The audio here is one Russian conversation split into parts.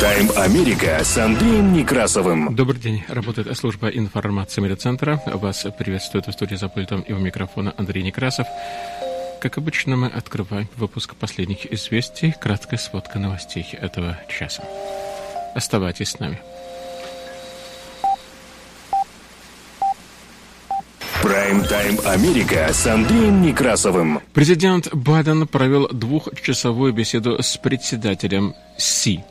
Прайм-тайм Америка с Андреем Некрасовым. Добрый день. Работает служба информации медиацентра. Вас приветствует в студии за пультом и у микрофона Андрей Некрасов. Как обычно, мы открываем выпуск последних известий. Краткая сводка новостей этого часа. Оставайтесь с нами. Прайм-тайм Америка с Андреем Некрасовым. Президент Байден провел двухчасовую беседу с председателем Си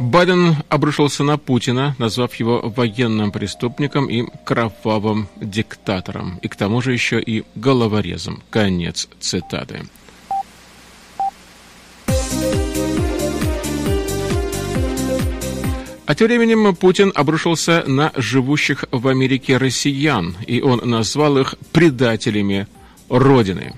Байден обрушился на Путина, назвав его военным преступником и кровавым диктатором, и к тому же еще и головорезом. Конец цитаты. А тем временем Путин обрушился на живущих в Америке россиян, и он назвал их предателями Родины.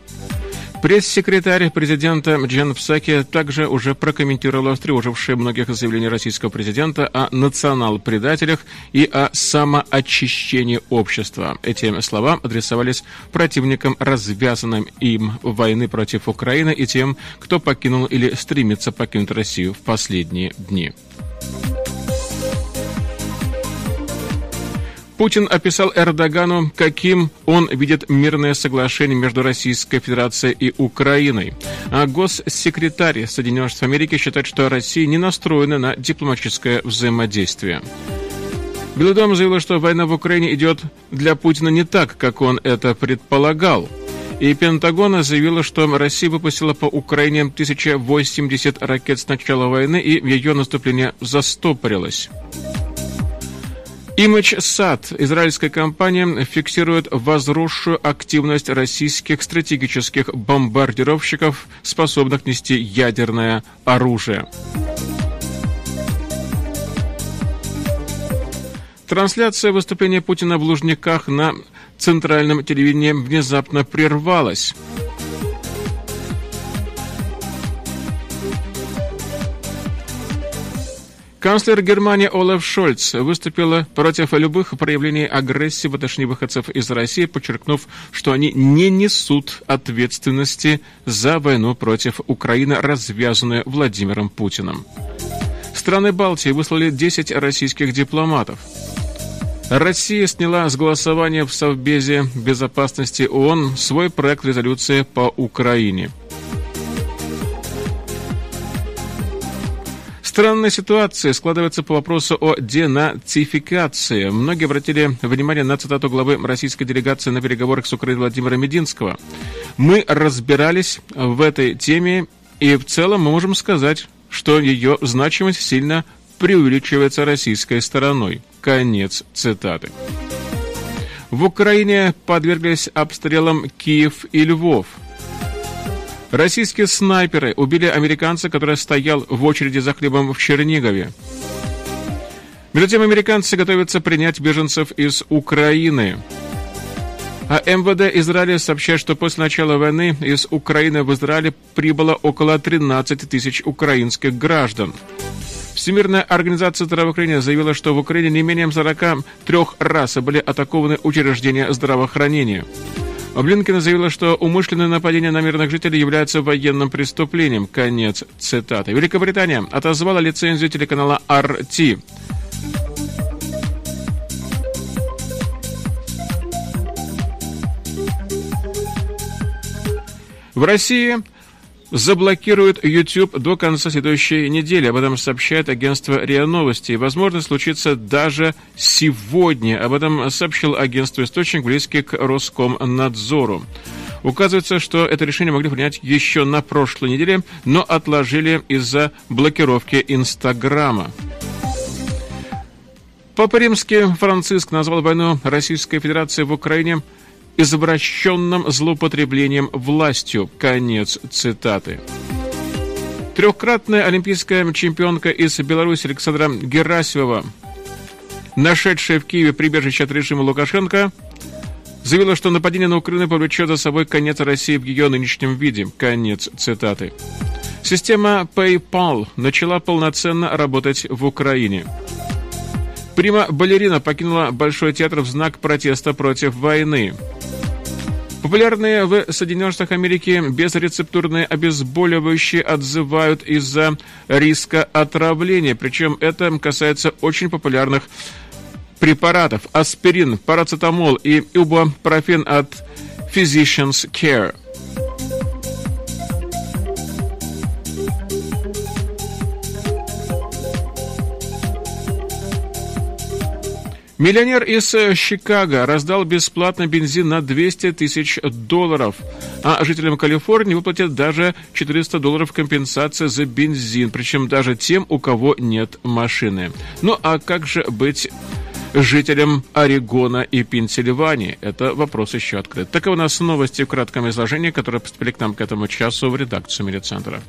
Пресс-секретарь президента Джен Псаки также уже прокомментировала встревожившие многих заявления российского президента о национал-предателях и о самоочищении общества. Эти слова адресовались противникам развязанным им войны против Украины и тем, кто покинул или стремится покинуть Россию в последние дни. Путин описал Эрдогану, каким он видит мирное соглашение между Российской Федерацией и Украиной. А госсекретарь Соединенных Штатов Америки считает, что Россия не настроена на дипломатическое взаимодействие. Белый дом заявил, что война в Украине идет для Путина не так, как он это предполагал. И Пентагон заявила, что Россия выпустила по Украине 1080 ракет с начала войны, и ее наступление застопорилось. Image Sat, израильская компания, фиксирует возросшую активность российских стратегических бомбардировщиков, способных нести ядерное оружие. Трансляция выступления Путина в Лужниках на центральном телевидении внезапно прервалась. Канцлер Германии Олаф Шольц выступила против любых проявлений агрессии в отношении выходцев из России, подчеркнув, что они не несут ответственности за войну против Украины, развязанную Владимиром Путиным. Страны Балтии выслали 10 российских дипломатов. Россия сняла с голосования в Совбезе безопасности ООН свой проект резолюции по Украине – Странная ситуация складывается по вопросу о денацификации. Многие обратили внимание на цитату главы российской делегации на переговорах с Украиной Владимира Мединского. Мы разбирались в этой теме, и в целом мы можем сказать, что ее значимость сильно преувеличивается российской стороной. Конец цитаты. В Украине подверглись обстрелам Киев и Львов – Российские снайперы убили американца, который стоял в очереди за хлебом в Чернигове. Между тем, американцы готовятся принять беженцев из Украины. А МВД Израиля сообщает, что после начала войны из Украины в Израиле прибыло около 13 тысяч украинских граждан. Всемирная организация здравоохранения заявила, что в Украине не менее 43 раз были атакованы учреждения здравоохранения. Блинкен заявила, что умышленное нападение на мирных жителей является военным преступлением. Конец цитаты. Великобритания отозвала лицензию телеканала RT. В России заблокируют YouTube до конца следующей недели. Об этом сообщает агентство РИА Новости. Возможно, случится даже сегодня. Об этом сообщил агентство «Источник», близкий к Роскомнадзору. Указывается, что это решение могли принять еще на прошлой неделе, но отложили из-за блокировки Инстаграма. Папа Римский Франциск назвал войну Российской Федерации в Украине – извращенным злоупотреблением властью. Конец цитаты. Трехкратная олимпийская чемпионка из Беларуси Александра Герасимова, нашедшая в Киеве прибежище от режима Лукашенко, заявила, что нападение на Украину повлечет за собой конец России в ее нынешнем виде. Конец цитаты. Система PayPal начала полноценно работать в Украине. Прима-балерина покинула Большой театр в знак протеста против войны. Популярные в Соединенных Штатах Америки безрецептурные обезболивающие отзывают из-за риска отравления. Причем это касается очень популярных препаратов. Аспирин, парацетамол и ибупрофен от Physicians Care. Миллионер из э, Чикаго раздал бесплатно бензин на 200 тысяч долларов, а жителям Калифорнии выплатят даже 400 долларов компенсации за бензин, причем даже тем, у кого нет машины. Ну а как же быть жителям Орегона и Пенсильвании? Это вопрос еще открыт. Так и у нас новости в кратком изложении, которые поступили к нам к этому часу в редакцию Медиацентра.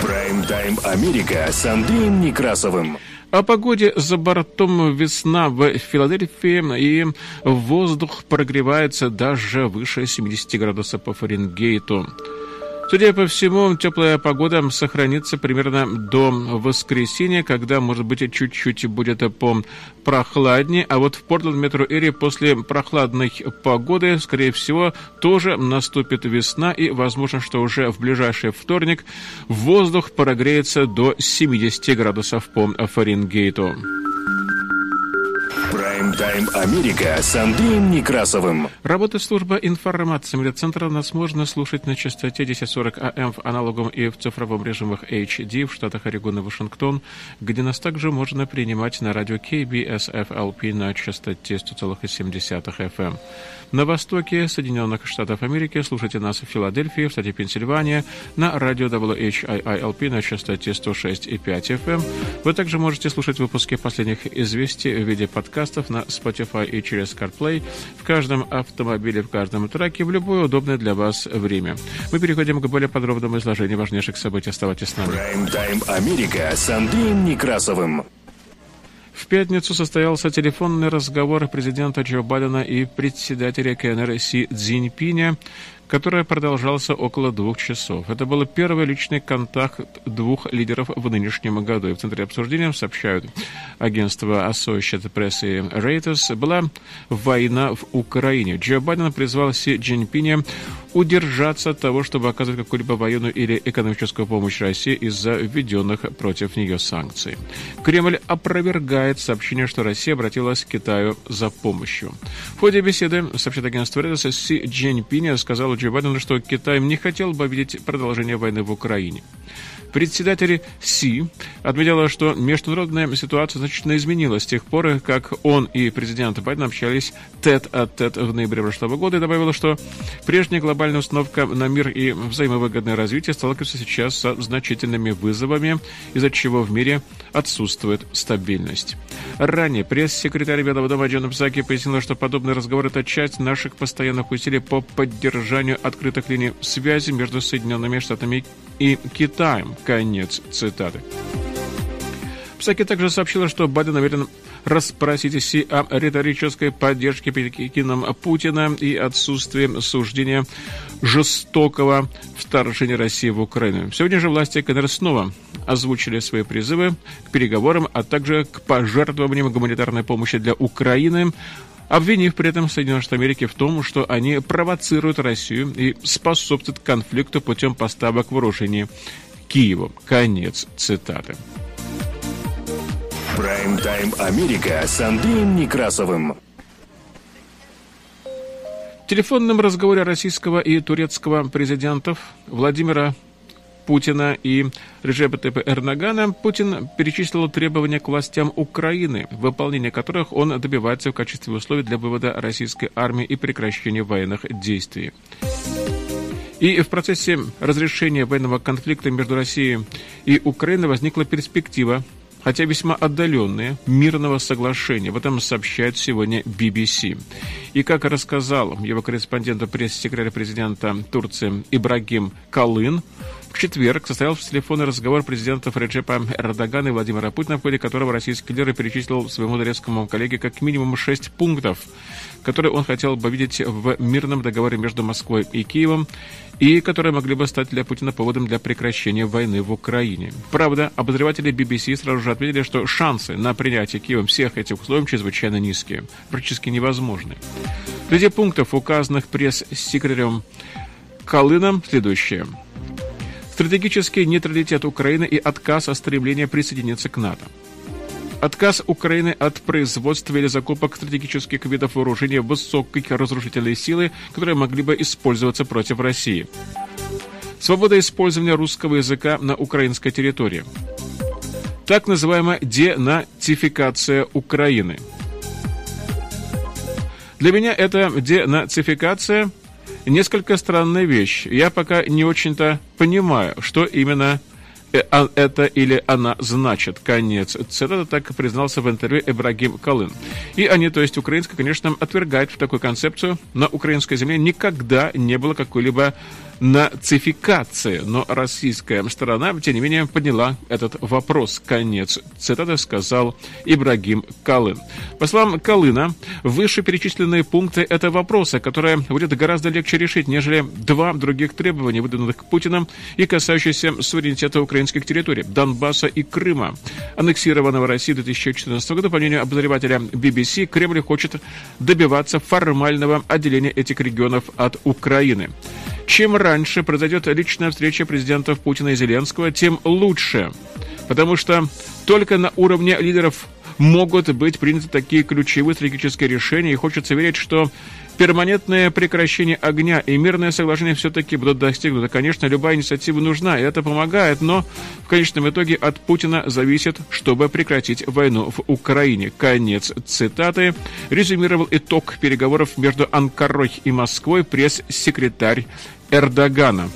Прайм-тайм Америка с Андреем Некрасовым. О погоде за бортом весна в Филадельфии, и воздух прогревается даже выше 70 градусов по Фаренгейту. Судя по всему, теплая погода сохранится примерно до воскресенья, когда, может быть, чуть-чуть будет прохладнее. А вот в Портленд метро Эри после прохладной погоды, скорее всего, тоже наступит весна. И возможно, что уже в ближайший вторник воздух прогреется до 70 градусов по Фаренгейту. Прайм-тайм Америка с Андреем Некрасовым. Работает служба информации медиацентра. Нас можно слушать на частоте 1040 АМ в аналоговом и в цифровом режимах HD в штатах Орегон и Вашингтон, где нас также можно принимать на радио KBSFLP на частоте 100,7 FM. На востоке Соединенных Штатов Америки слушайте нас в Филадельфии, в штате Пенсильвания, на радио WHIILP на частоте 106,5 FM. Вы также можете слушать выпуски последних известий в виде подкастов на Spotify и через CarPlay в каждом автомобиле, в каждом траке в любое удобное для вас время. Мы переходим к более подробному изложению важнейших событий. Оставайтесь с нами. Прайм-тайм Америка с Андреем Некрасовым. В пятницу состоялся телефонный разговор президента Джо Байдена и председателя КНР Си Цзиньпиня, который продолжался около двух часов. Это был первый личный контакт двух лидеров в нынешнем году. И в центре обсуждения, сообщают агентство Associated Press и Reuters, была война в Украине. Джо Байден призвал Си Цзиньпиня удержаться от того, чтобы оказывать какую-либо военную или экономическую помощь России из-за введенных против нее санкций. Кремль опровергает сообщение, что Россия обратилась к Китаю за помощью. В ходе беседы, сообщает агентство Reuters, Си Цзиньпинь сказал Джо Байдену, что Китай не хотел бы видеть продолжение войны в Украине. Председатель Си отметила, что международная ситуация значительно изменилась с тех пор, как он и президент Байден общались тет-а-тет в ноябре прошлого года и добавила, что прежняя глобальная установка на мир и взаимовыгодное развитие сталкивается сейчас со значительными вызовами, из-за чего в мире отсутствует стабильность. Ранее пресс-секретарь Белого дома Джон Псаки пояснила, что подобный разговор – это часть наших постоянных усилий по поддержанию открытых линий связи между Соединенными Штатами и Китаем. Конец цитаты. Псаки также сообщила, что Байден намерен расспросить Си о риторической поддержке Пекином Путина и отсутствии суждения жестокого вторжения России в Украину. Сегодня же власти КНР снова озвучили свои призывы к переговорам, а также к пожертвованиям гуманитарной помощи для Украины, обвинив при этом Соединенные Штаты Америки в том, что они провоцируют Россию и способствуют конфликту путем поставок вооружений Киеву. Конец цитаты. Прайм-тайм Америка с Андреем Некрасовым. В телефонном разговоре российского и турецкого президентов Владимира Путина и Режепа Тепа Эрнагана, Путин перечислил требования к властям Украины, выполнение которых он добивается в качестве условий для вывода российской армии и прекращения военных действий. И в процессе разрешения военного конфликта между Россией и Украиной возникла перспектива хотя весьма отдаленные, мирного соглашения. В этом сообщает сегодня BBC. И как рассказал его корреспонденту пресс-секретарь президента Турции Ибрагим Калын, В четверг состоялся телефонный разговор президентов Реджепа Эрдогана и Владимира Путина, в ходе которого российский лидер перечислил своему турецкому коллеге как минимум шесть пунктов, которые он хотел бы видеть в мирном договоре между Москвой и Киевом, и которые могли бы стать для Путина поводом для прекращения войны в Украине. Правда, обозреватели BBC сразу же отметили, что шансы на принятие Киевом всех этих условий чрезвычайно низкие, практически невозможны. Среди пунктов, указанных пресс-секретарем Колыном, следующее. Стратегический нейтралитет Украины и отказ от стремления присоединиться к НАТО. Отказ Украины от производства или закупок стратегических видов вооружения высокой разрушительной силы, которые могли бы использоваться против России. Свобода использования русского языка на украинской территории. Так называемая денацификация Украины. Для меня это денацификация несколько странная вещь. Я пока не очень-то понимаю, что именно Э, а это или она значит. Конец цитата так признался в интервью Эбрагим Калын. И они, то есть украинская, конечно, отвергают такую концепцию. На украинской земле никогда не было какой-либо нацификации, но российская сторона, тем не менее, подняла этот вопрос. Конец цитаты сказал Ибрагим Калын. По словам Калына, вышеперечисленные пункты – это вопросы, которые будет гораздо легче решить, нежели два других требования, выдвинутых Путиным и касающиеся суверенитета украинских территорий – Донбасса и Крыма. Аннексированного России 2014 года, по мнению обозревателя BBC, Кремль хочет добиваться формального отделения этих регионов от Украины. Чем раньше произойдет личная встреча президентов Путина и Зеленского, тем лучше. Потому что только на уровне лидеров могут быть приняты такие ключевые стратегические решения, и хочется верить, что перманентное прекращение огня и мирное соглашение все-таки будут достигнуты. Конечно, любая инициатива нужна, и это помогает, но в конечном итоге от Путина зависит, чтобы прекратить войну в Украине. Конец цитаты. Резюмировал итог переговоров между Анкарой и Москвой пресс-секретарь Эрдогана.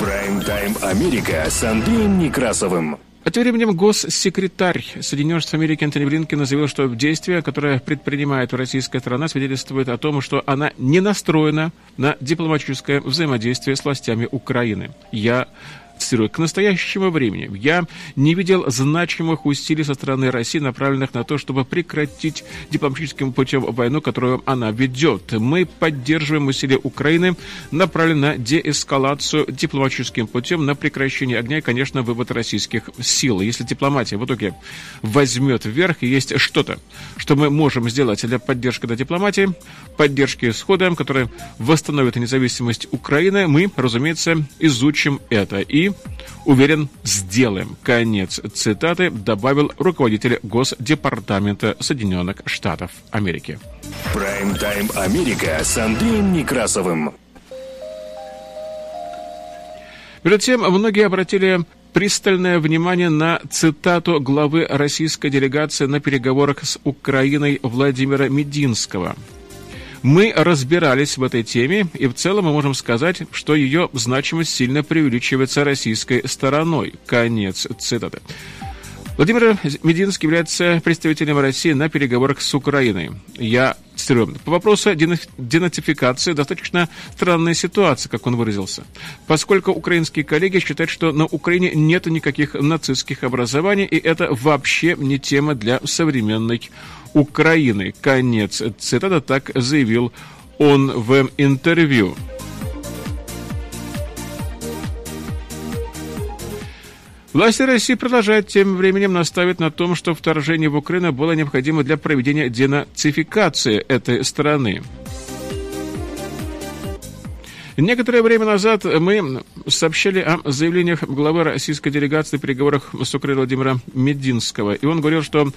Прайм-тайм Америка с Андреем Некрасовым. А тем временем госсекретарь Соединенных Штатов Америки Антони Блинкен заявил, что действия, которые предпринимает российская страна, свидетельствуют о том, что она не настроена на дипломатическое взаимодействие с властями Украины. Я цитирую, к настоящему времени я не видел значимых усилий со стороны России, направленных на то, чтобы прекратить дипломатическим путем войну, которую она ведет. Мы поддерживаем усилия Украины, направленные на деэскалацию дипломатическим путем, на прекращение огня и, конечно, вывод российских сил. Если дипломатия в итоге возьмет вверх, и есть что-то, что мы можем сделать для поддержки этой дипломатии, поддержки исхода, который восстановит независимость Украины, мы, разумеется, изучим это. И уверен, сделаем. Конец цитаты добавил руководитель Госдепартамента Соединенных Штатов Америки. Прайм-тайм Америка с Андреем Некрасовым. Между тем, многие обратили пристальное внимание на цитату главы российской делегации на переговорах с Украиной Владимира Мединского – мы разбирались в этой теме, и в целом мы можем сказать, что ее значимость сильно преувеличивается российской стороной. Конец цитаты. Владимир Мединский является представителем России на переговорах с Украиной. Я цитирую. По вопросу денацификации достаточно странная ситуация, как он выразился. Поскольку украинские коллеги считают, что на Украине нет никаких нацистских образований, и это вообще не тема для современной Украины. Конец цитата, так заявил он в интервью. Власти России продолжают тем временем наставить на том, что вторжение в Украину было необходимо для проведения денацификации этой страны. Некоторое время назад мы сообщали о заявлениях главы российской делегации в переговорах с Украиной Владимира Мединского. И он говорил, что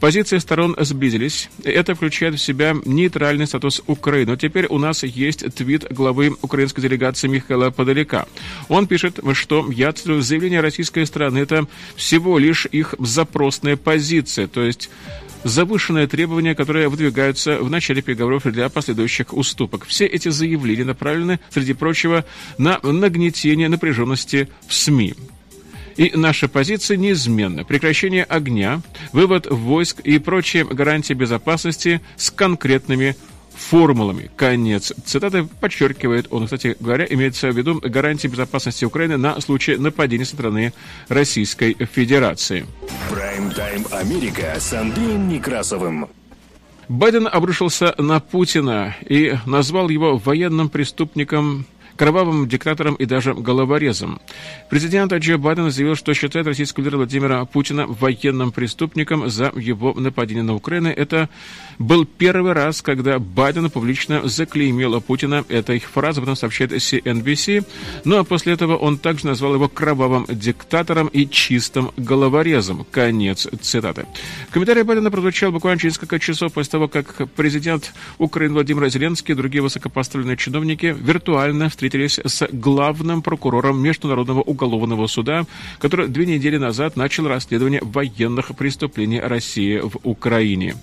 Позиции сторон сблизились. Это включает в себя нейтральный статус Украины. Но теперь у нас есть твит главы украинской делегации Михаила Подалека. Он пишет, что я цитирую, заявление российской стороны это всего лишь их запросная позиция, то есть завышенные требования, которые выдвигаются в начале переговоров для последующих уступок. Все эти заявления направлены, среди прочего, на нагнетение напряженности в СМИ. И наша позиция неизменна. Прекращение огня, вывод войск и прочие гарантии безопасности с конкретными формулами. Конец цитаты подчеркивает он. Кстати говоря, имеется в виду гарантии безопасности Украины на случай нападения со стороны Российской Федерации. Прайм-тайм Америка с Андреем Некрасовым. Байден обрушился на Путина и назвал его военным преступником кровавым диктатором и даже головорезом. Президент Джо Байден заявил, что считает российского лидера Владимира Путина военным преступником за его нападение на Украину. Это был первый раз, когда Байден публично заклеймил Путина этой фразой, потом сообщает CNBC. Ну а после этого он также назвал его кровавым диктатором и чистым головорезом. Конец цитаты. Комментарий Байдена прозвучал буквально через несколько часов после того, как президент Украины Владимир Зеленский и другие высокопоставленные чиновники виртуально встретились встретились с главным прокурором Международного уголовного суда, который две недели назад начал расследование военных преступлений России в Украине.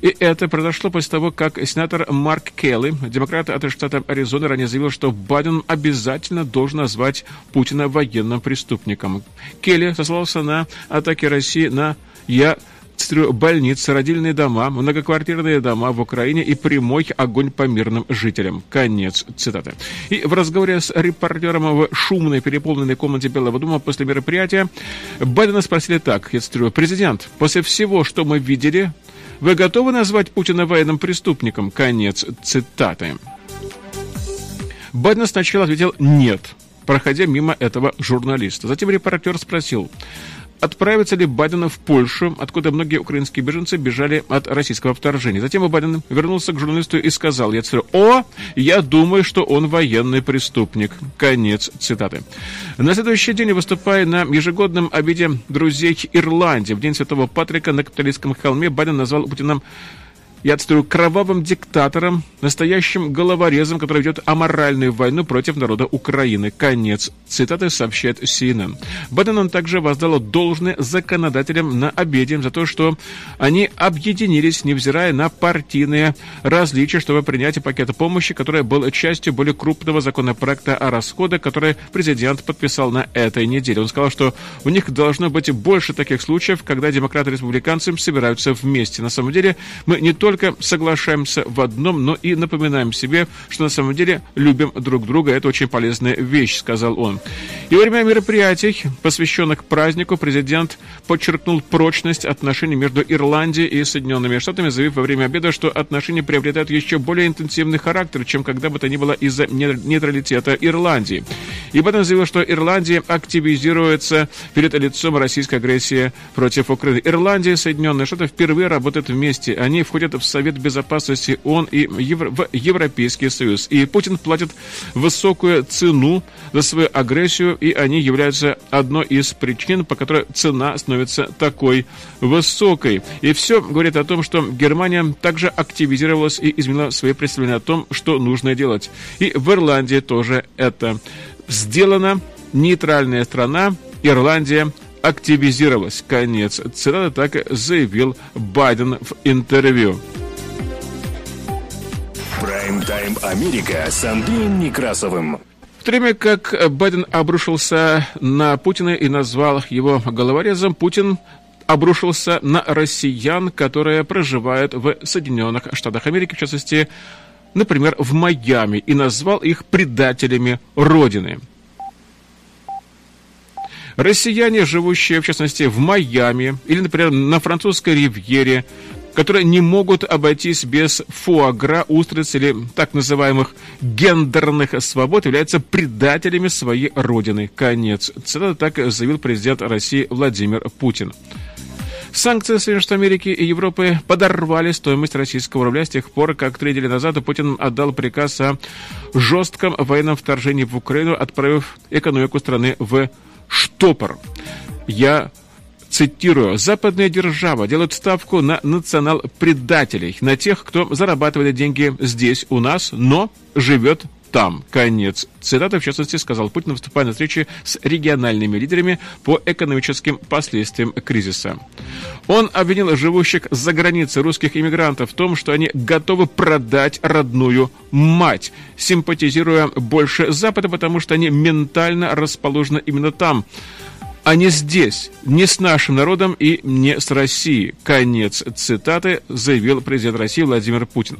И это произошло после того, как сенатор Марк Келли, демократ от штата Аризона, ранее заявил, что Байден обязательно должен назвать Путина военным преступником. Келли сослался на атаки России на «Я больницы, родильные дома, многоквартирные дома в Украине и прямой огонь по мирным жителям. Конец цитаты. И в разговоре с репортером в шумной переполненной комнате Белого дома после мероприятия Байдена спросили так, я цитирую, «Президент, после всего, что мы видели, вы готовы назвать Путина военным преступником?» Конец цитаты. Байден сначала ответил «нет», проходя мимо этого журналиста. Затем репортер спросил, отправится ли Байден в Польшу, откуда многие украинские беженцы бежали от российского вторжения. Затем Байден вернулся к журналисту и сказал, я цитирую, «О, я думаю, что он военный преступник». Конец цитаты. На следующий день, выступая на ежегодном обеде друзей Ирландии в День Святого Патрика на капиталистском холме, Байден назвал Путиным я цитирую, кровавым диктатором, настоящим головорезом, который ведет аморальную войну против народа Украины. Конец цитаты сообщает CNN. Байден он также воздал должное законодателям на обеде за то, что они объединились, невзирая на партийные различия, чтобы принять пакет помощи, который был частью более крупного законопроекта о расходах, который президент подписал на этой неделе. Он сказал, что у них должно быть больше таких случаев, когда демократы и республиканцы собираются вместе. На самом деле мы не только только соглашаемся в одном, но и напоминаем себе, что на самом деле любим друг друга. Это очень полезная вещь, сказал он. И во время мероприятий, посвященных празднику, президент подчеркнул прочность отношений между Ирландией и Соединенными Штатами, заявив во время обеда, что отношения приобретают еще более интенсивный характер, чем когда бы то ни было из-за нейтралитета Ирландии. И Байден заявил, что Ирландия активизируется перед лицом российской агрессии против Украины. Ирландия и Соединенные Штаты впервые работают вместе. Они входят в Совет Безопасности ООН и в Европейский Союз. И Путин платит высокую цену за свою агрессию, и они являются одной из причин, по которой цена становится такой высокой. И все говорит о том, что Германия также активизировалась и изменила свои представления о том, что нужно делать. И в Ирландии тоже это сделано. Нейтральная страна, Ирландия, активизировалась. Конец цитаты так заявил Байден в интервью. Прайм-тайм Америка с Андреем Некрасовым. В то время как Байден обрушился на Путина и назвал его головорезом, Путин обрушился на россиян, которые проживают в Соединенных Штатах Америки, в частности, например, в Майами, и назвал их предателями Родины. Россияне, живущие, в частности, в Майами или, например, на французской ривьере, которые не могут обойтись без фуагра, устриц или так называемых гендерных свобод, являются предателями своей родины. Конец. Цитата так заявил президент России Владимир Путин. Санкции Соединенных Штатов Америки и Европы подорвали стоимость российского рубля с тех пор, как три недели назад Путин отдал приказ о жестком военном вторжении в Украину, отправив экономику страны в штопор. Я цитирую, «Западная держава делает ставку на национал-предателей, на тех, кто зарабатывает деньги здесь, у нас, но живет там. Конец цитаты, в частности, сказал Путин, выступая на встрече с региональными лидерами по экономическим последствиям кризиса. Он обвинил живущих за границей русских иммигрантов в том, что они готовы продать родную мать, симпатизируя больше Запада, потому что они ментально расположены именно там а не здесь, не с нашим народом и не с Россией. Конец цитаты заявил президент России Владимир Путин.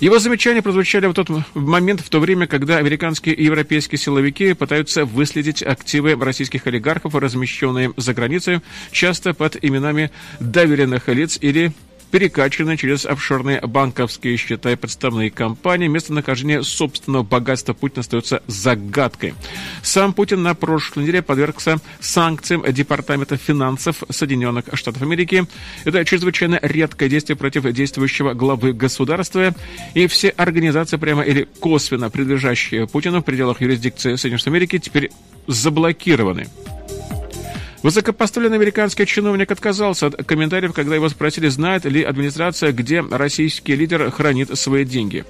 Его замечания прозвучали в тот момент, в то время, когда американские и европейские силовики пытаются выследить активы российских олигархов, размещенные за границей, часто под именами доверенных лиц или перекачаны через офшорные банковские счета и подставные компании. Местонахождение собственного богатства Путина остается загадкой. Сам Путин на прошлой неделе подвергся санкциям Департамента финансов Соединенных Штатов Америки. Это чрезвычайно редкое действие против действующего главы государства. И все организации, прямо или косвенно принадлежащие Путину в пределах юрисдикции Соединенных Штатов Америки, теперь заблокированы. Высокопоставленный американский чиновник отказался от комментариев, когда его спросили, знает ли администрация, где российский лидер хранит свои деньги.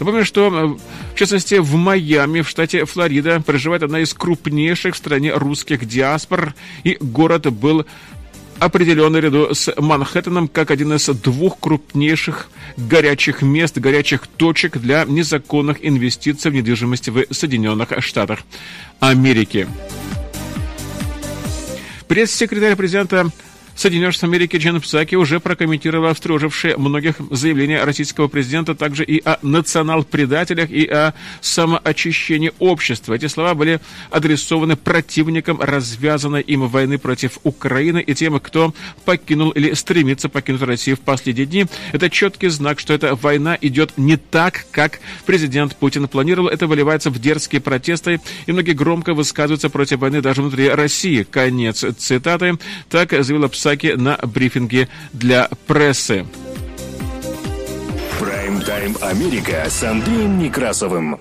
Напомню, что, э, в частности, в Майами, в штате Флорида, проживает одна из крупнейших в стране русских диаспор, и город был определен наряду с Манхэттеном как один из двух крупнейших горячих мест, горячих точек для незаконных инвестиций в недвижимость в Соединенных Штатах Америки. Пресс-секретарь президента Соединенных Штатов Америки Джен Псаки уже прокомментировала встрожившие многих заявления российского президента также и о национал-предателях, и о самоочищении общества. Эти слова были адресованы противникам развязанной им войны против Украины и тем, кто покинул или стремится покинуть Россию в последние дни. Это четкий знак, что эта война идет не так, как президент Путин планировал. Это выливается в дерзкие протесты, и многие громко высказываются против войны даже внутри России. Конец цитаты. Так заявила Псаки Саки на брифинге для прессы. Прайм-тайм Америка с Андреем Некрасовым.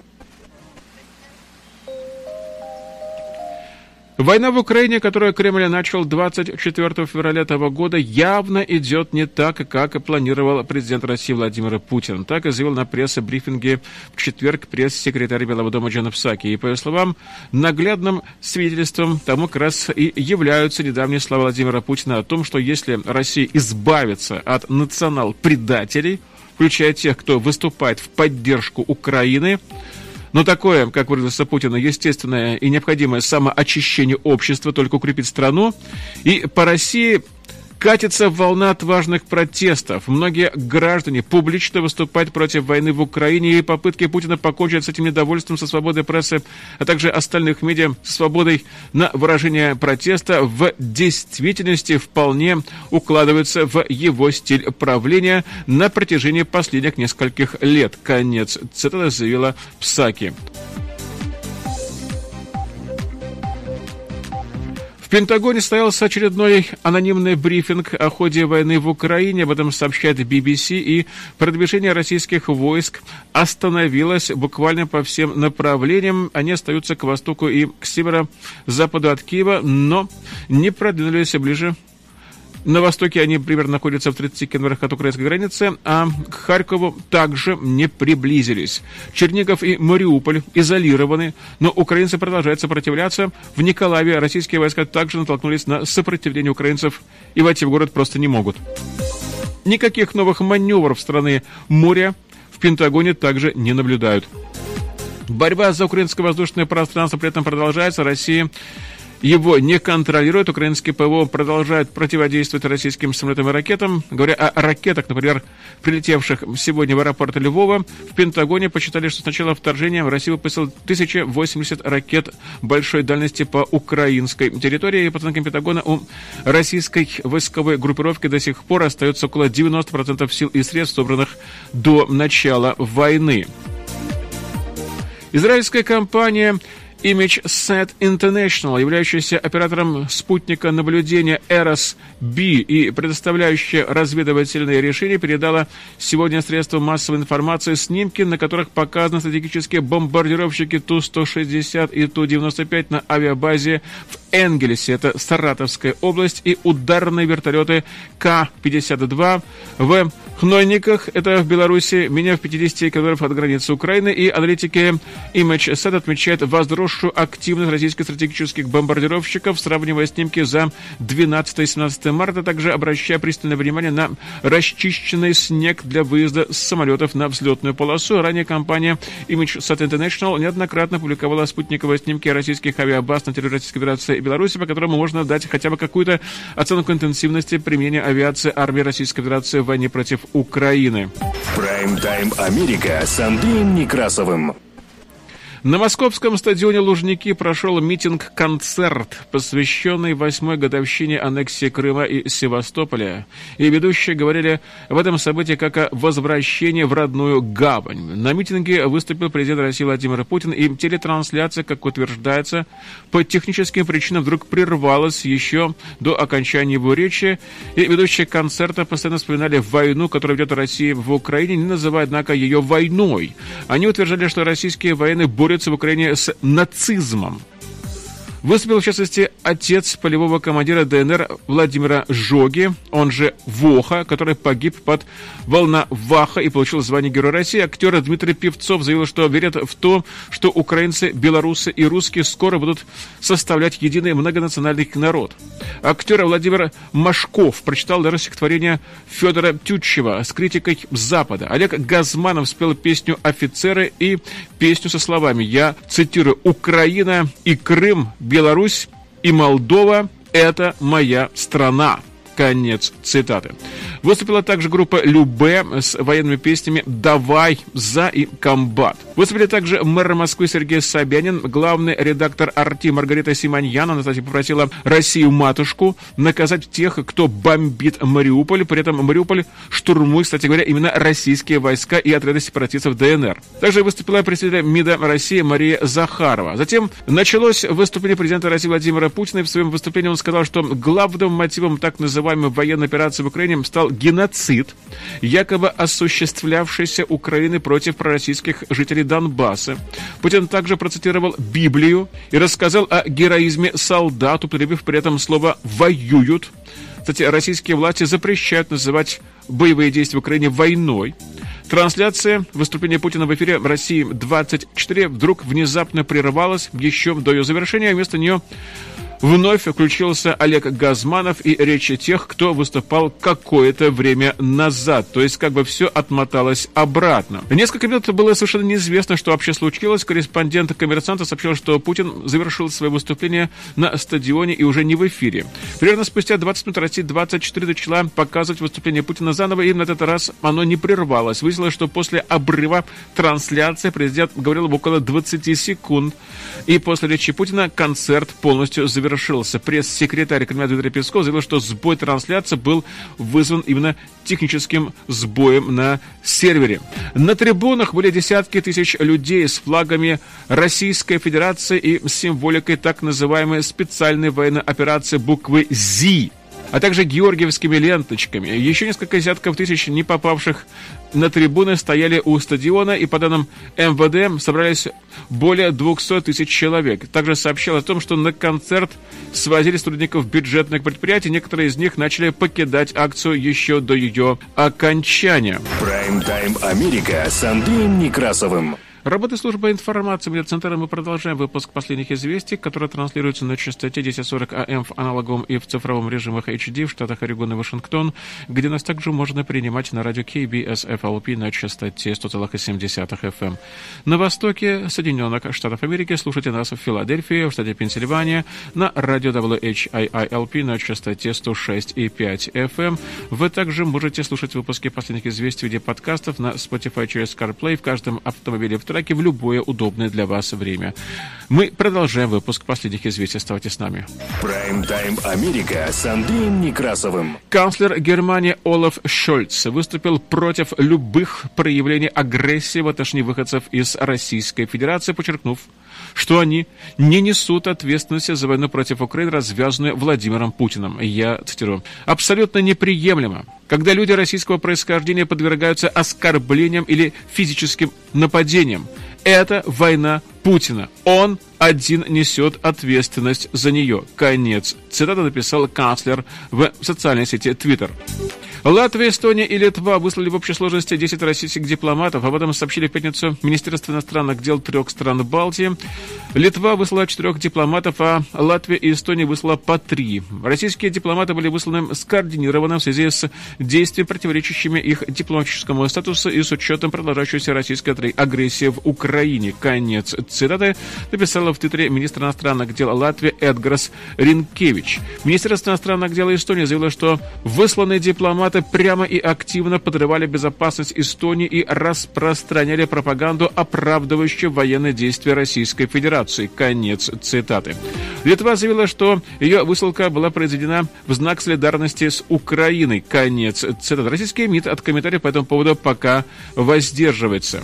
Война в Украине, которую Кремль начал 24 февраля этого года, явно идет не так, как планировал президент России Владимир Путин. Так и заявил на пресс-брифинге в четверг пресс-секретарь Белого дома Джан Псаки. И, по его словам, наглядным свидетельством тому как раз и являются недавние слова Владимира Путина о том, что если Россия избавится от национал-предателей, включая тех, кто выступает в поддержку Украины, но такое, как выразился Путин, естественное и необходимое самоочищение общества только укрепит страну. И по России Катится волна отважных протестов. Многие граждане публично выступают против войны в Украине и попытки Путина покончить с этим недовольством со свободой прессы, а также остальных медиа со свободой на выражение протеста в действительности вполне укладываются в его стиль правления на протяжении последних нескольких лет. Конец цитаты заявила Псаки. Пентагоне состоялся очередной анонимный брифинг о ходе войны в Украине. Об этом сообщает BBC. И продвижение российских войск остановилось буквально по всем направлениям. Они остаются к востоку и к северо-западу от Киева, но не продвинулись ближе на востоке они примерно находятся в 30 километрах от украинской границы, а к Харькову также не приблизились. Чернигов и Мариуполь изолированы, но украинцы продолжают сопротивляться. В Николаеве российские войска также натолкнулись на сопротивление украинцев и войти в город просто не могут. Никаких новых маневров страны моря в Пентагоне также не наблюдают. Борьба за украинское воздушное пространство при этом продолжается. Россия его не контролирует. Украинские ПВО продолжают противодействовать российским самолетам и ракетам. Говоря о ракетах, например, прилетевших сегодня в аэропорт Львова, в Пентагоне посчитали, что с начала вторжения Россия выпустила 1080 ракет большой дальности по украинской территории. И по оценкам Пентагона у российской войсковой группировки до сих пор остается около 90% сил и средств, собранных до начала войны. Израильская компания ImageSat International, являющаяся оператором спутника наблюдения EROS-B и предоставляющая разведывательные решения, передала сегодня средствам массовой информации снимки, на которых показаны стратегические бомбардировщики Ту-160 и Ту-95 на авиабазе в Энгельсе, это Саратовская область, и ударные вертолеты К-52 в Хнойниках, это в Беларуси, меня в 50 километров от границы Украины, и аналитики ImageSat отмечают возросшую активность российских стратегических бомбардировщиков, сравнивая снимки за 12 и 17 марта, также обращая пристальное внимание на расчищенный снег для выезда с самолетов на взлетную полосу. Ранее компания ImageSat International неоднократно публиковала спутниковые снимки российских авиабаз на территории Российской Федерации и Беларуси, по которым можно дать хотя бы какую-то оценку интенсивности применения авиации армии Российской Федерации в войне против Украины. Прайм-тайм Америка с Андреем Некрасовым. На московском стадионе Лужники прошел митинг-концерт, посвященный восьмой годовщине аннексии Крыма и Севастополя. И ведущие говорили в этом событии как о возвращении в родную гавань. На митинге выступил президент России Владимир Путин, и телетрансляция, как утверждается, по техническим причинам вдруг прервалась еще до окончания его речи. И ведущие концерта постоянно вспоминали войну, которую ведет Россия в Украине, не называя, однако, ее войной. Они утверждали, что российские военные борются борются в Украине с нацизмом. Выступил, в частности, отец полевого командира ДНР Владимира Жоги, он же Воха, который погиб под Волноваха и получил звание Героя России. Актер Дмитрий Певцов заявил, что верит в то, что украинцы, белорусы и русские скоро будут составлять единый многонациональный народ. Актер Владимир Машков прочитал даже стихотворение Федора Тютчева с критикой Запада. Олег Газманов спел песню «Офицеры» и песню со словами, я цитирую, «Украина и Крым Беларусь и Молдова – это моя страна. Конец цитаты. Выступила также группа Любе с военными песнями «Давай», «За» и «Комбат». Выступили также мэр Москвы Сергей Собянин, главный редактор «Арти» Маргарита Симоньян. Она, кстати, попросила Россию-матушку наказать тех, кто бомбит Мариуполь. При этом Мариуполь штурмует, кстати говоря, именно российские войска и отряды сепаратистов ДНР. Также выступила представитель МИДа России Мария Захарова. Затем началось выступление президента России Владимира Путина. И в своем выступлении он сказал, что главным мотивом так называемой военной операции в Украине стал геноцид, якобы осуществлявшийся Украины против пророссийских жителей Донбасса. Путин также процитировал Библию и рассказал о героизме солдат, употребив при этом слово «воюют». Кстати, российские власти запрещают называть боевые действия в Украине войной. Трансляция выступления Путина в эфире в России 24 вдруг внезапно прервалась еще до ее завершения, а вместо нее Вновь включился Олег Газманов и речи тех, кто выступал какое-то время назад. То есть как бы все отмоталось обратно. Несколько минут было совершенно неизвестно, что вообще случилось. Корреспондент коммерсанта сообщил, что Путин завершил свое выступление на стадионе и уже не в эфире. Примерно спустя 20 минут Россия 24 начала показывать выступление Путина заново, и на этот раз оно не прервалось. Выяснилось, что после обрыва трансляции президент говорил около 20 секунд. И после речи Путина концерт полностью завершился завершился. Пресс-секретарь Кремля Дмитрий Песков заявил, что сбой трансляции был вызван именно техническим сбоем на сервере. На трибунах были десятки тысяч людей с флагами Российской Федерации и символикой так называемой специальной военной операции буквы «ЗИ» а также георгиевскими ленточками. Еще несколько десятков тысяч не попавших на трибуны стояли у стадиона, и по данным МВД собрались более 200 тысяч человек. Также сообщал о том, что на концерт свозили сотрудников бюджетных предприятий. Некоторые из них начали покидать акцию еще до ее окончания. Прайм-тайм Америка с Андреем Некрасовым. Работа службы информации медцентра мы продолжаем выпуск последних известий, которые транслируются на частоте 1040 АМ в аналоговом и в цифровом режимах HD в штатах Орегон и Вашингтон, где нас также можно принимать на радио KBS FLP на частоте 100,7 FM. Эм. На востоке Соединенных Штатов Америки слушайте нас в Филадельфии, в штате Пенсильвания, на радио WHIILP на частоте 106,5 FM. Эм. Вы также можете слушать выпуски последних известий в виде подкастов на Spotify через CarPlay в каждом автомобиле в треке в любое удобное для вас время. Мы продолжаем выпуск последних известий. Оставайтесь с нами. Прайм-тайм Америка с Андреем Некрасовым. Канцлер Германии Олаф Шольц выступил против любых проявлений агрессии в отношении выходцев из Российской Федерации, подчеркнув, что они не несут ответственности за войну против Украины, развязанную Владимиром Путиным. Я цитирую. «Абсолютно неприемлемо, когда люди российского происхождения подвергаются оскорблениям или физическим нападениям. Это война Путина. Он один несет ответственность за нее. Конец. Цитата написал канцлер в социальной сети Twitter. Латвия, Эстония и Литва выслали в общей сложности 10 российских дипломатов. Об этом сообщили в пятницу Министерство иностранных дел трех стран Балтии. Литва выслала четырех дипломатов, а Латвия и Эстония выслала по три. Российские дипломаты были высланы скоординированно в связи с действиями, противоречащими их дипломатическому статусу и с учетом продолжающейся российской агрессии в Украине. Конец цитаты написала в Твиттере министр иностранных дел Латвии Эдгарс Ринкевич. Министерство иностранных дел Эстонии заявило, что высланные дипломаты Штаты прямо и активно подрывали безопасность Эстонии и распространяли пропаганду, оправдывающую военные действия Российской Федерации. Конец цитаты. Литва заявила, что ее высылка была произведена в знак солидарности с Украиной. Конец цитаты. Российский МИД от комментариев по этому поводу пока воздерживается.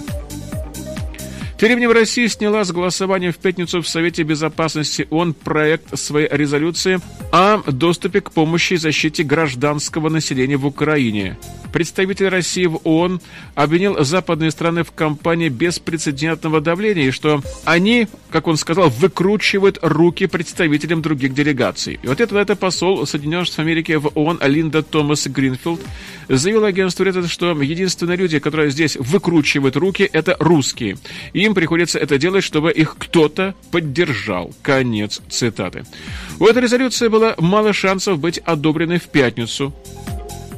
Тем временем Россия сняла с голосования в пятницу в Совете Безопасности ООН проект своей резолюции о доступе к помощи и защите гражданского населения в Украине. Представитель России в ООН обвинил западные страны в кампании беспрецедентного давления, и что они, как он сказал, выкручивают руки представителям других делегаций. И вот это, это посол Соединенных Штатов Америки в ООН Линда Томас Гринфилд заявил агентству Reuters, что единственные люди, которые здесь выкручивают руки, это русские. И им приходится это делать, чтобы их кто-то поддержал. Конец цитаты. У этой резолюции было мало шансов быть одобренной в пятницу.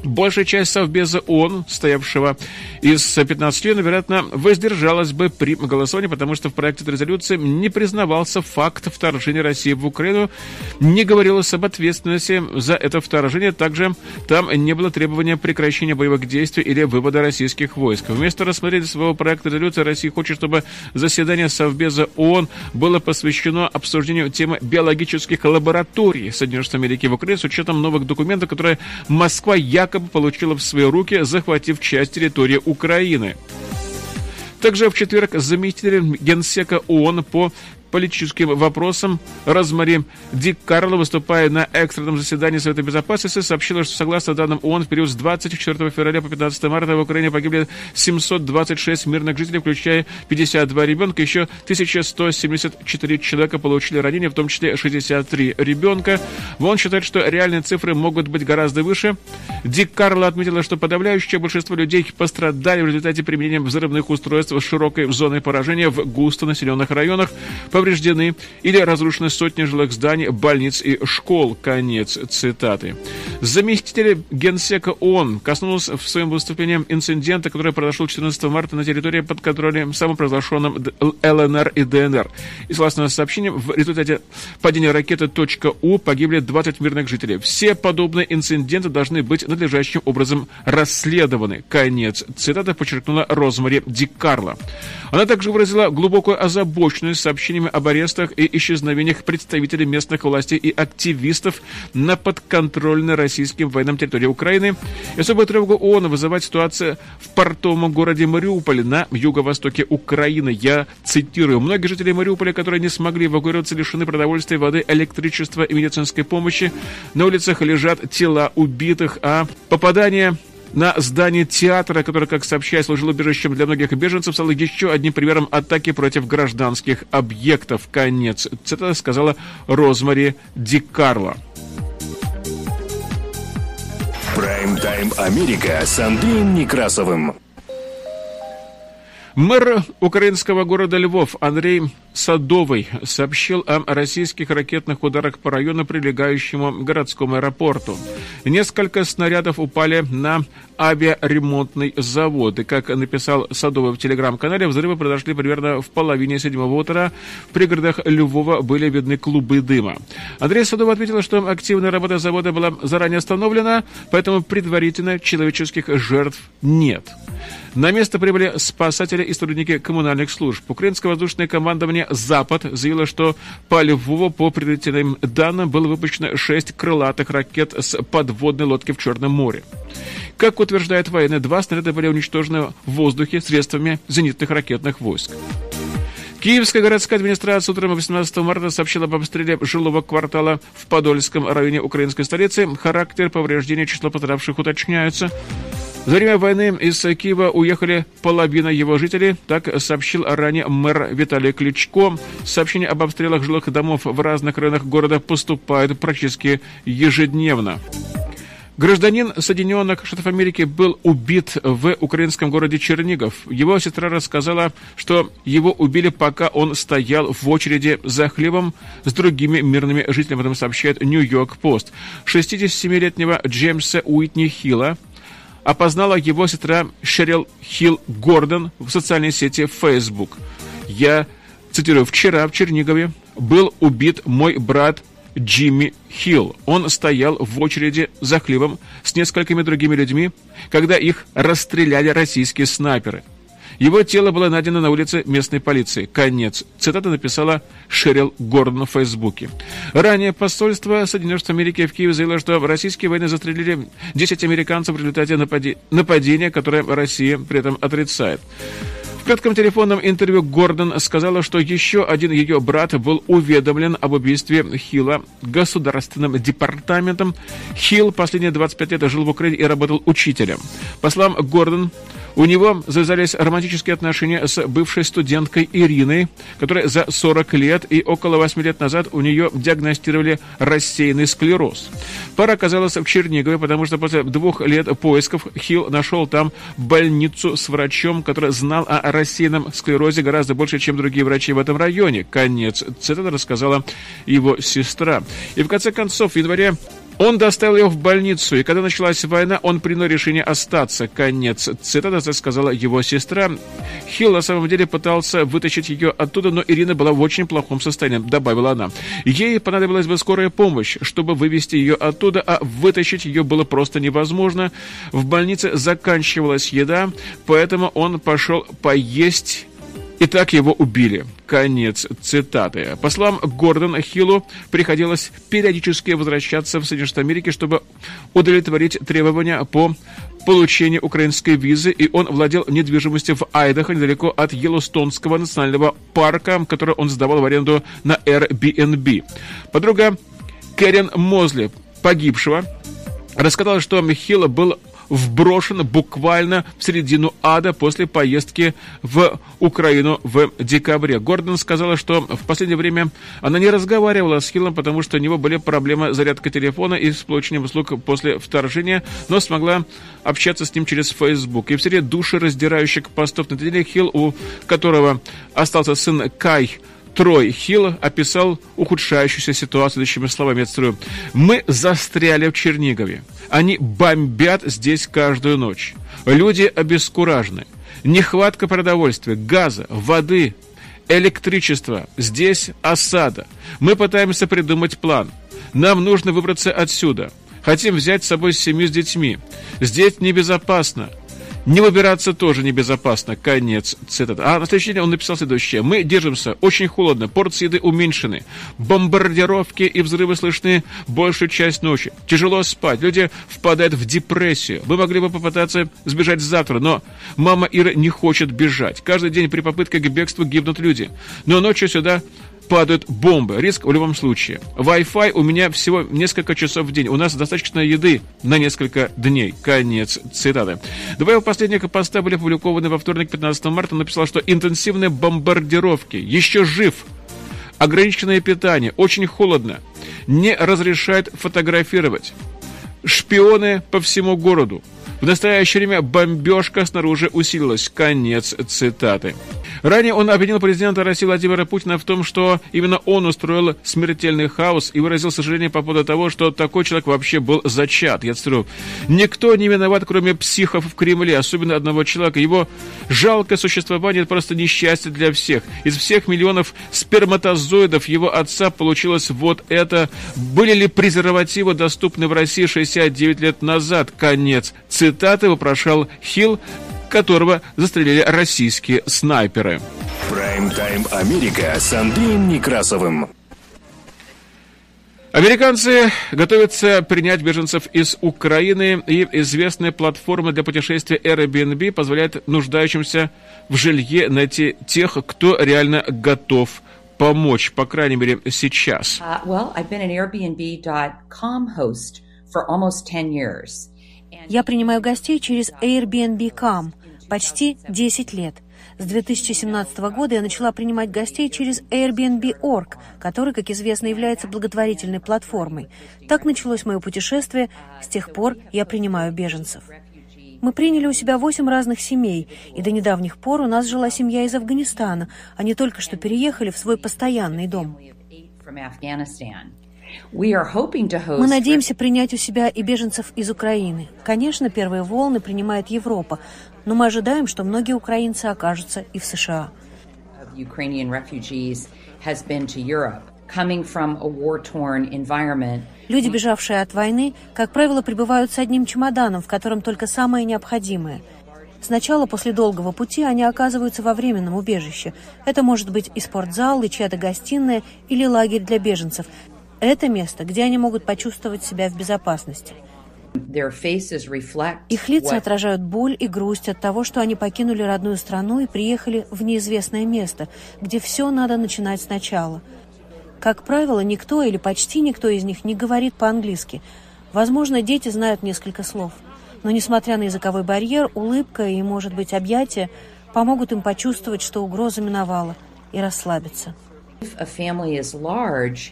Большая часть Совбеза ООН, стоявшего из 15 членов, вероятно, воздержалась бы при голосовании, потому что в проекте резолюции не признавался факт вторжения России в Украину, не говорилось об ответственности за это вторжение, также там не было требования прекращения боевых действий или вывода российских войск. Вместо рассмотрения своего проекта резолюции Россия хочет, чтобы заседание Совбеза ООН было посвящено обсуждению темы биологических лабораторий Соединенных Штатов Америки в Украине с учетом новых документов, которые Москва якобы получила в свои руки, захватив часть территории Украины. Также в четверг заместитель генсека ООН по политическим вопросам Розмари Дик Карло, выступая на экстренном заседании Совета Безопасности, сообщила, что согласно данным ООН, в период с 24 февраля по 15 марта в Украине погибли 726 мирных жителей, включая 52 ребенка, еще 1174 человека получили ранения, в том числе 63 ребенка. ООН считает, что реальные цифры могут быть гораздо выше. Дик Карло отметила, что подавляющее большинство людей пострадали в результате применения взрывных устройств с широкой зоной поражения в густонаселенных районах. По повреждены или разрушены сотни жилых зданий, больниц и школ. Конец цитаты. Заместитель генсека ООН коснулся в своем выступлении инцидента, который произошел 14 марта на территории под контролем самопровозглашенным ЛНР и ДНР. И согласно сообщениям, в результате падения ракеты .У погибли 20 мирных жителей. Все подобные инциденты должны быть надлежащим образом расследованы. Конец цитаты подчеркнула Розмари Ди Карло. Она также выразила глубокую озабоченность сообщениями об арестах и исчезновениях представителей местных властей и активистов на подконтрольной российским военным территории Украины. И особую тревогу ООН вызывает ситуация в портовом городе Мариуполе на юго-востоке Украины. Я цитирую. Многие жители Мариуполя, которые не смогли эвакуироваться, лишены продовольствия, воды, электричества и медицинской помощи. На улицах лежат тела убитых, а попадание на здание театра, которое, как сообщает, служило убежищем для многих беженцев, стало еще одним примером атаки против гражданских объектов. Конец. Цитата сказала Розмари Ди Карло. Прайм-тайм Америка с Андреем Некрасовым. Мэр украинского города Львов Андрей Садовый сообщил о российских ракетных ударах по району, прилегающему к городскому аэропорту. Несколько снарядов упали на авиаремонтный завод. И, как написал Садовый в телеграм-канале, взрывы произошли примерно в половине седьмого утра. В пригородах Львова были видны клубы дыма. Андрей Садовый ответил, что активная работа завода была заранее остановлена, поэтому предварительно человеческих жертв нет. На место прибыли спасатели и сотрудники коммунальных служб. Украинское воздушное командование «Запад» заявило, что по Львову по предварительным данным было выпущено шесть крылатых ракет с подводной лодки в Черном море. Как утверждает военные, два снаряда были уничтожены в воздухе средствами зенитных ракетных войск. Киевская городская администрация утром 18 марта сообщила об обстреле жилого квартала в Подольском районе украинской столицы. Характер повреждения числа пострадавших уточняется. За время войны из Киева уехали половина его жителей, так сообщил ранее мэр Виталий Кличко. Сообщения об обстрелах жилых домов в разных районах города поступают практически ежедневно. Гражданин Соединенных Штатов Америки был убит в украинском городе Чернигов. Его сестра рассказала, что его убили, пока он стоял в очереди за хлебом с другими мирными жителями. Об этом сообщает Нью-Йорк Пост. 67-летнего Джеймса Уитни Хилла опознала его сестра Шерил Хилл Гордон в социальной сети Facebook. Я цитирую, «Вчера в Чернигове был убит мой брат Джимми Хилл. Он стоял в очереди за хлебом с несколькими другими людьми, когда их расстреляли российские снайперы. Его тело было найдено на улице местной полиции. Конец. Цитата написала Шерил Гордон в Фейсбуке. Ранее посольство Соединенных Штатов Америки в Киеве заявило, что российские войны застрелили 10 американцев в результате напади... нападения, которое Россия при этом отрицает. Кратком телефонном интервью Гордон сказала, что еще один ее брат был уведомлен об убийстве Хилла государственным департаментом. Хилл последние 25 лет жил в Украине и работал учителем. По словам Гордон, у него завязались романтические отношения с бывшей студенткой Ириной, которая за 40 лет и около 8 лет назад у нее диагностировали рассеянный склероз. Пара оказалась в Чернигове, потому что после двух лет поисков Хилл нашел там больницу с врачом, который знал о рассеянном склерозе гораздо больше, чем другие врачи в этом районе. Конец цитаты рассказала его сестра. И в конце концов, в январе он доставил ее в больницу, и когда началась война, он принял решение остаться. Конец. Цитата сказала его сестра. Хилл на самом деле пытался вытащить ее оттуда, но Ирина была в очень плохом состоянии, добавила она. Ей понадобилась бы скорая помощь, чтобы вывести ее оттуда, а вытащить ее было просто невозможно. В больнице заканчивалась еда, поэтому он пошел поесть и так его убили. Конец цитаты. По словам Гордона Хиллу, приходилось периодически возвращаться в Соединенные Штаты Америки, чтобы удовлетворить требования по получению украинской визы, и он владел недвижимостью в Айдахо, недалеко от Йеллоустонского национального парка, который он сдавал в аренду на Airbnb. Подруга Кэрен Мозли, погибшего, рассказала, что Хилл был вброшен буквально в середину ада после поездки в Украину в декабре. Гордон сказала, что в последнее время она не разговаривала с Хиллом, потому что у него были проблемы с зарядкой телефона и с получением услуг после вторжения, но смогла общаться с ним через Facebook. И в серии душераздирающих постов на неделе Хилл, у которого остался сын Кай, Трой Хилл описал ухудшающуюся ситуацию следующими словами. Я «Мы застряли в Чернигове. Они бомбят здесь каждую ночь. Люди обескуражены. Нехватка продовольствия, газа, воды, электричества. Здесь осада. Мы пытаемся придумать план. Нам нужно выбраться отсюда. Хотим взять с собой семью с детьми. Здесь небезопасно. Не выбираться тоже небезопасно. Конец цитаты. А на следующий день он написал следующее. Мы держимся очень холодно, порции еды уменьшены, бомбардировки и взрывы слышны большую часть ночи. Тяжело спать, люди впадают в депрессию. Мы могли бы попытаться сбежать завтра, но мама Ира не хочет бежать. Каждый день при попытке к бегству гибнут люди. Но ночью сюда падают бомбы. Риск в любом случае. Wi-Fi у меня всего несколько часов в день. У нас достаточно еды на несколько дней. Конец цитаты. Два его последних поста были опубликованы во вторник, 15 марта. Он написал, что интенсивные бомбардировки. Еще жив. Ограниченное питание. Очень холодно. Не разрешает фотографировать. Шпионы по всему городу. В настоящее время бомбежка снаружи усилилась. Конец цитаты. Ранее он обвинил президента России Владимира Путина в том, что именно он устроил смертельный хаос и выразил сожаление по поводу того, что такой человек вообще был зачат. Я цитирую. «Никто не виноват, кроме психов в Кремле, особенно одного человека. Его жалкое существование – это просто несчастье для всех. Из всех миллионов сперматозоидов его отца получилось вот это. Были ли презервативы доступны в России 69 лет назад? Конец цитаты вопрошал Хилл, которого застрелили российские снайперы. Прайм-тайм Америка с Андреем Некрасовым. Американцы готовятся принять беженцев из Украины, и известная платформа для путешествия Airbnb позволяет нуждающимся в жилье найти тех, кто реально готов помочь, по крайней мере, сейчас. Uh, well, I've been an Airbnb.com host for almost 10 years. Я принимаю гостей через Airbnb.com почти 10 лет. С 2017 года я начала принимать гостей через Airbnb.org, который, как известно, является благотворительной платформой. Так началось мое путешествие, с тех пор я принимаю беженцев. Мы приняли у себя восемь разных семей, и до недавних пор у нас жила семья из Афганистана. Они только что переехали в свой постоянный дом. Мы надеемся принять у себя и беженцев из Украины. Конечно, первые волны принимает Европа, но мы ожидаем, что многие украинцы окажутся и в США. Люди, бежавшие от войны, как правило, прибывают с одним чемоданом, в котором только самое необходимое. Сначала, после долгого пути, они оказываются во временном убежище. Это может быть и спортзал, и чья-то гостиная, или лагерь для беженцев. Это место, где они могут почувствовать себя в безопасности. Их лица отражают боль и грусть от того, что они покинули родную страну и приехали в неизвестное место, где все надо начинать сначала. Как правило, никто или почти никто из них не говорит по-английски. Возможно, дети знают несколько слов. Но, несмотря на языковой барьер, улыбка и, может быть, объятия помогут им почувствовать, что угроза миновала, и расслабиться.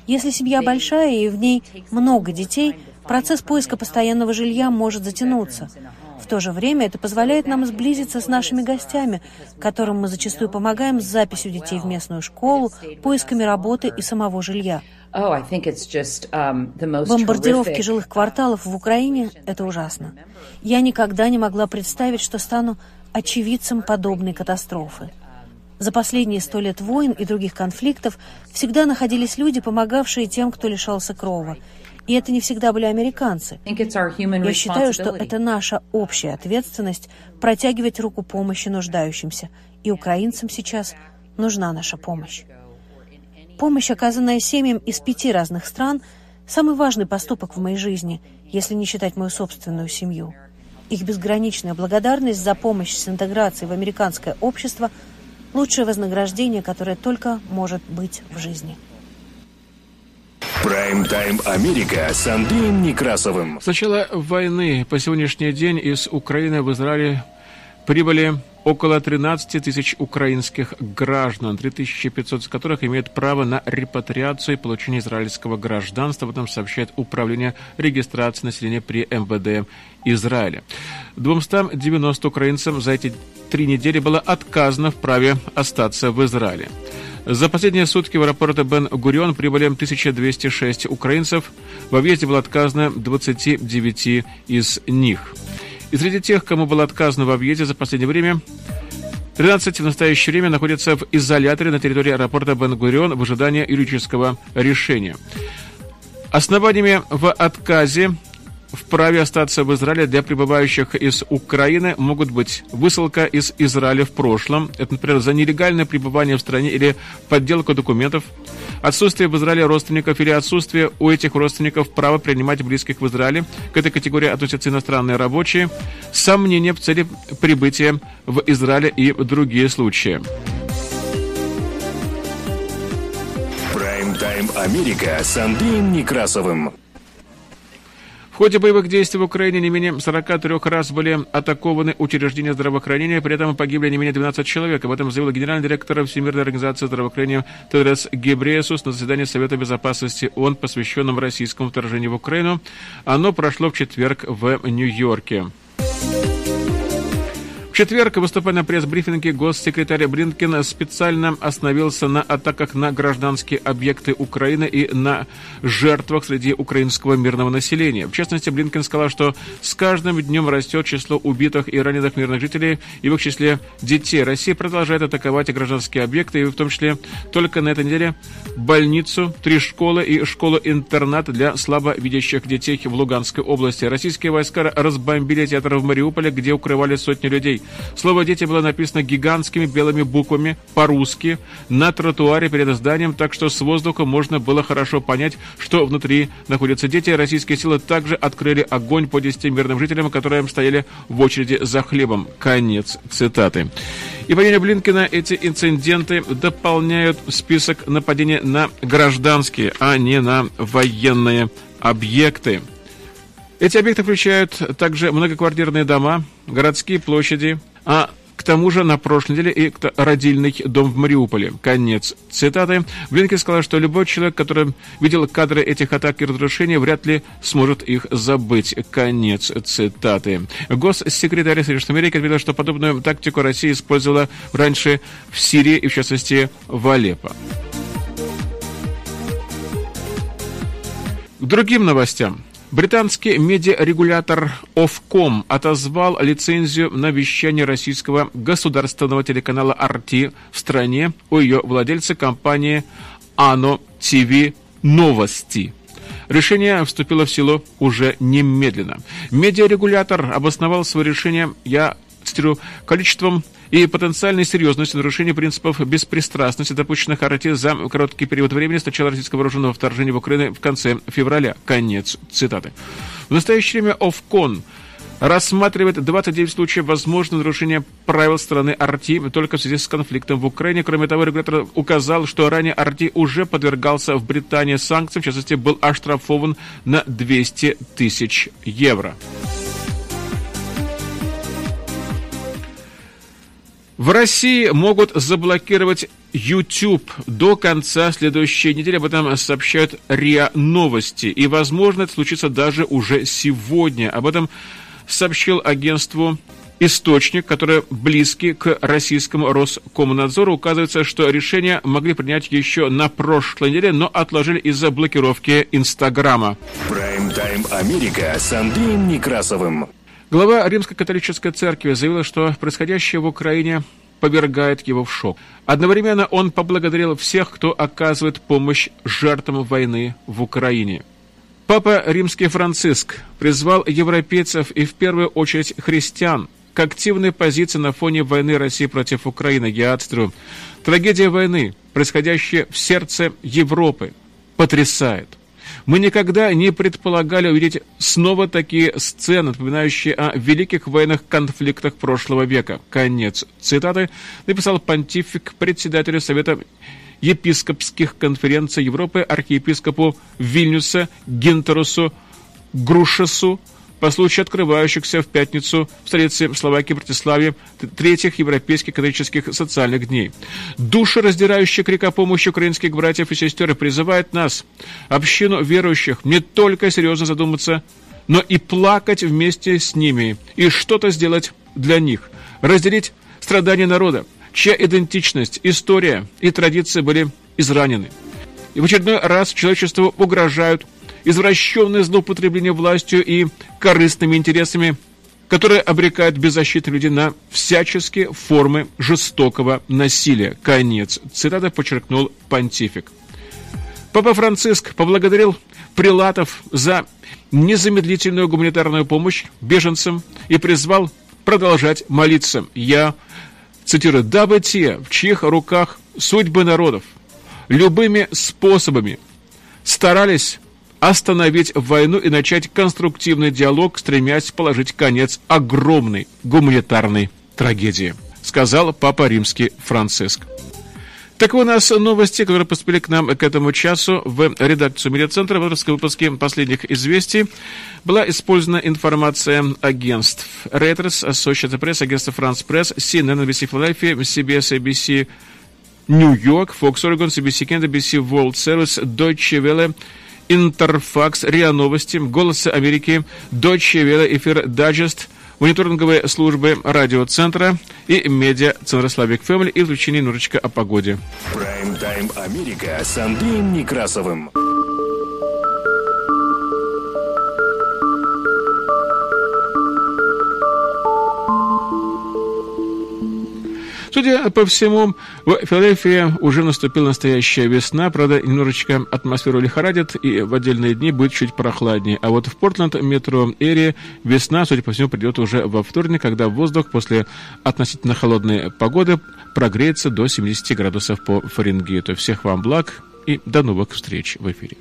Если семья большая и в ней много детей, процесс поиска постоянного жилья может затянуться. В то же время это позволяет нам сблизиться с нашими гостями, которым мы зачастую помогаем с записью детей в местную школу, поисками работы и самого жилья. Бомбардировки жилых кварталов в Украине — это ужасно. Я никогда не могла представить, что стану очевидцем подобной катастрофы. За последние сто лет войн и других конфликтов всегда находились люди, помогавшие тем, кто лишался крова. И это не всегда были американцы. Я считаю, что это наша общая ответственность протягивать руку помощи нуждающимся. И украинцам сейчас нужна наша помощь. Помощь, оказанная семьям из пяти разных стран, самый важный поступок в моей жизни, если не считать мою собственную семью. Их безграничная благодарность за помощь с интеграцией в американское общество – лучшее вознаграждение, которое только может быть в жизни. Прайм-тайм Америка с Андреем Некрасовым. С начала войны по сегодняшний день из Украины в Израиле прибыли около 13 тысяч украинских граждан, 3500 из которых имеют право на репатриацию и получение израильского гражданства. Об этом сообщает Управление регистрации населения при МВД Израиля. 290 украинцам за эти три недели было отказано в праве остаться в Израиле. За последние сутки в аэропорт Бен-Гурион прибыли 1206 украинцев. Во въезде было отказано 29 из них. И среди тех, кому было отказано во въезде за последнее время, 13 в настоящее время находятся в изоляторе на территории аэропорта Бен-Гурион в ожидании юридического решения. Основаниями в отказе в праве остаться в Израиле для прибывающих из Украины могут быть высылка из Израиля в прошлом, это, например, за нелегальное пребывание в стране или подделку документов, отсутствие в Израиле родственников или отсутствие у этих родственников права принимать близких в Израиле, к этой категории относятся иностранные рабочие, сомнения в цели прибытия в Израиле и другие случаи. Прайм-тайм Америка с Андреем Некрасовым. Ходе боевых действий в Украине не менее 43 раз были атакованы учреждения здравоохранения, при этом погибли не менее 12 человек. Об этом заявил генеральный директор Всемирной организации здравоохранения Тедрес Гебресус на заседании Совета безопасности ООН, посвященном российскому вторжению в Украину. Оно прошло в четверг в Нью-Йорке четверг, выступая на пресс-брифинге, госсекретарь Бринкен специально остановился на атаках на гражданские объекты Украины и на жертвах среди украинского мирного населения. В частности, Блинкен сказал, что с каждым днем растет число убитых и раненых мирных жителей, и в их числе детей. Россия продолжает атаковать гражданские объекты, и в том числе только на этой неделе больницу, три школы и школу-интернат для слабовидящих детей в Луганской области. Российские войска разбомбили театр в Мариуполе, где укрывали сотни людей. Слово «дети» было написано гигантскими белыми буквами по-русски на тротуаре перед зданием, так что с воздуха можно было хорошо понять, что внутри находятся дети. Российские силы также открыли огонь по 10 мирным жителям, которые стояли в очереди за хлебом. Конец цитаты. И по мнению Блинкина, эти инциденты дополняют список нападений на гражданские, а не на военные объекты. Эти объекты включают также многоквартирные дома, городские площади, а к тому же на прошлой неделе и родильный дом в Мариуполе. Конец цитаты. Блинкин сказал, что любой человек, который видел кадры этих атак и разрушений, вряд ли сможет их забыть. Конец цитаты. Госсекретарь Соединенных Америки ответил, что подобную тактику Россия использовала раньше в Сирии и, в частности, в Алеппо. К другим новостям. Британский медиарегулятор Ofcom отозвал лицензию на вещание российского государственного телеканала RT в стране у ее владельца компании АНО ТВ Новости. Решение вступило в силу уже немедленно. Медиарегулятор обосновал свое решение, я цитирую, количеством и потенциальной серьезностью нарушения принципов беспристрастности, допущенных Арти за короткий период времени с начала российского вооруженного вторжения в Украину в конце февраля. Конец цитаты. В настоящее время ОФКОН рассматривает 29 случаев возможного нарушения правил страны Арти только в связи с конфликтом в Украине. Кроме того, регулятор указал, что ранее Арти уже подвергался в Британии санкциям, в частности, был оштрафован на 200 тысяч евро. В России могут заблокировать YouTube до конца следующей недели. Об этом сообщают РИА Новости. И, возможно, это случится даже уже сегодня. Об этом сообщил агентству источник, который близкий к российскому Роскомнадзору. Указывается, что решение могли принять еще на прошлой неделе, но отложили из-за блокировки Инстаграма. Прайм-тайм Америка с Андреем Некрасовым. Глава Римской католической церкви заявила, что происходящее в Украине повергает его в шок. Одновременно он поблагодарил всех, кто оказывает помощь жертвам войны в Украине. Папа Римский Франциск призвал европейцев и в первую очередь христиан к активной позиции на фоне войны России против Украины. Я цитирую. Трагедия войны, происходящая в сердце Европы, потрясает. Мы никогда не предполагали увидеть снова такие сцены, напоминающие о великих военных конфликтах прошлого века. Конец цитаты написал понтифик председателю Совета епископских конференций Европы архиепископу Вильнюса Гинтерусу Грушесу по случаю открывающихся в пятницу в столице Словакии Братиславе третьих европейских католических социальных дней. Душераздирающий крик о помощи украинских братьев и сестер призывает нас, общину верующих, не только серьезно задуматься, но и плакать вместе с ними и что-то сделать для них, разделить страдания народа, чья идентичность, история и традиции были изранены. И в очередной раз человечеству угрожают извращенное злоупотребление властью и корыстными интересами, которые обрекают беззащитных людей на всяческие формы жестокого насилия. Конец. Цитата подчеркнул понтифик. Папа Франциск поблагодарил прилатов за незамедлительную гуманитарную помощь беженцам и призвал продолжать молиться. Я цитирую, «Дабы те, в чьих руках судьбы народов, любыми способами старались остановить войну и начать конструктивный диалог, стремясь положить конец огромной гуманитарной трагедии, сказал Папа Римский Франциск. Так у нас новости, которые поступили к нам к этому часу в редакцию медиацентра. В авторском выпуске последних известий была использована информация агентств Reuters, Associated Press, агентство France Press, CNN, NBC Philadelphia, CBS, ABC New York, Fox Oregon, CBC Canada, BBC World Service, Deutsche Welle, Интерфакс, РИА Новости, Голос Америки, Deutsche Welle, Эфир Дайджест, мониторинговые службы радиоцентра и медиа Центра Славик Фэмили и включение немножечко о погоде. Прайм-тайм Америка с Андреем Некрасовым. Судя по всему, в Филадельфии уже наступила настоящая весна. Правда, немножечко атмосферу лихорадит, и в отдельные дни будет чуть прохладнее. А вот в Портленд метро Эри весна, судя по всему, придет уже во вторник, когда воздух после относительно холодной погоды прогреется до 70 градусов по Фаренгейту. Всех вам благ и до новых встреч в эфире.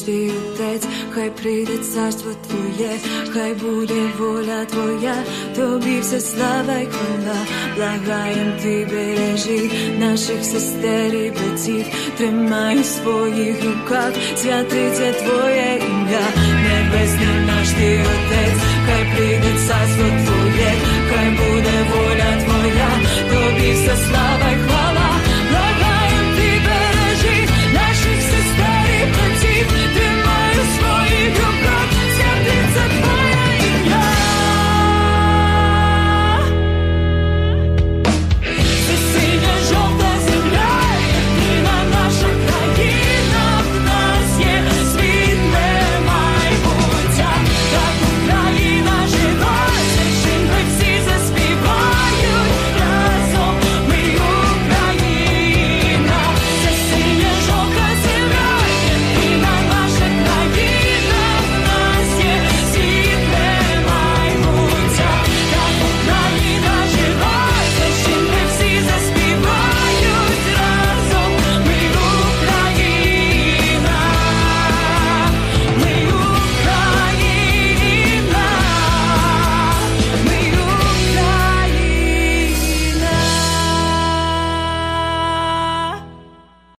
Ти Отець, хай прийде царство Твоє, хай буде воля Твоя, Тобі все слава й хвала, благаєм Ти бережи наших сестер і братів, тримай у своїх руках, святиться Твоє ім'я, Небесний наш Ти Отець, хай прийде царство Твоє, хай буде воля Твоя, Тобі все слава й хвала.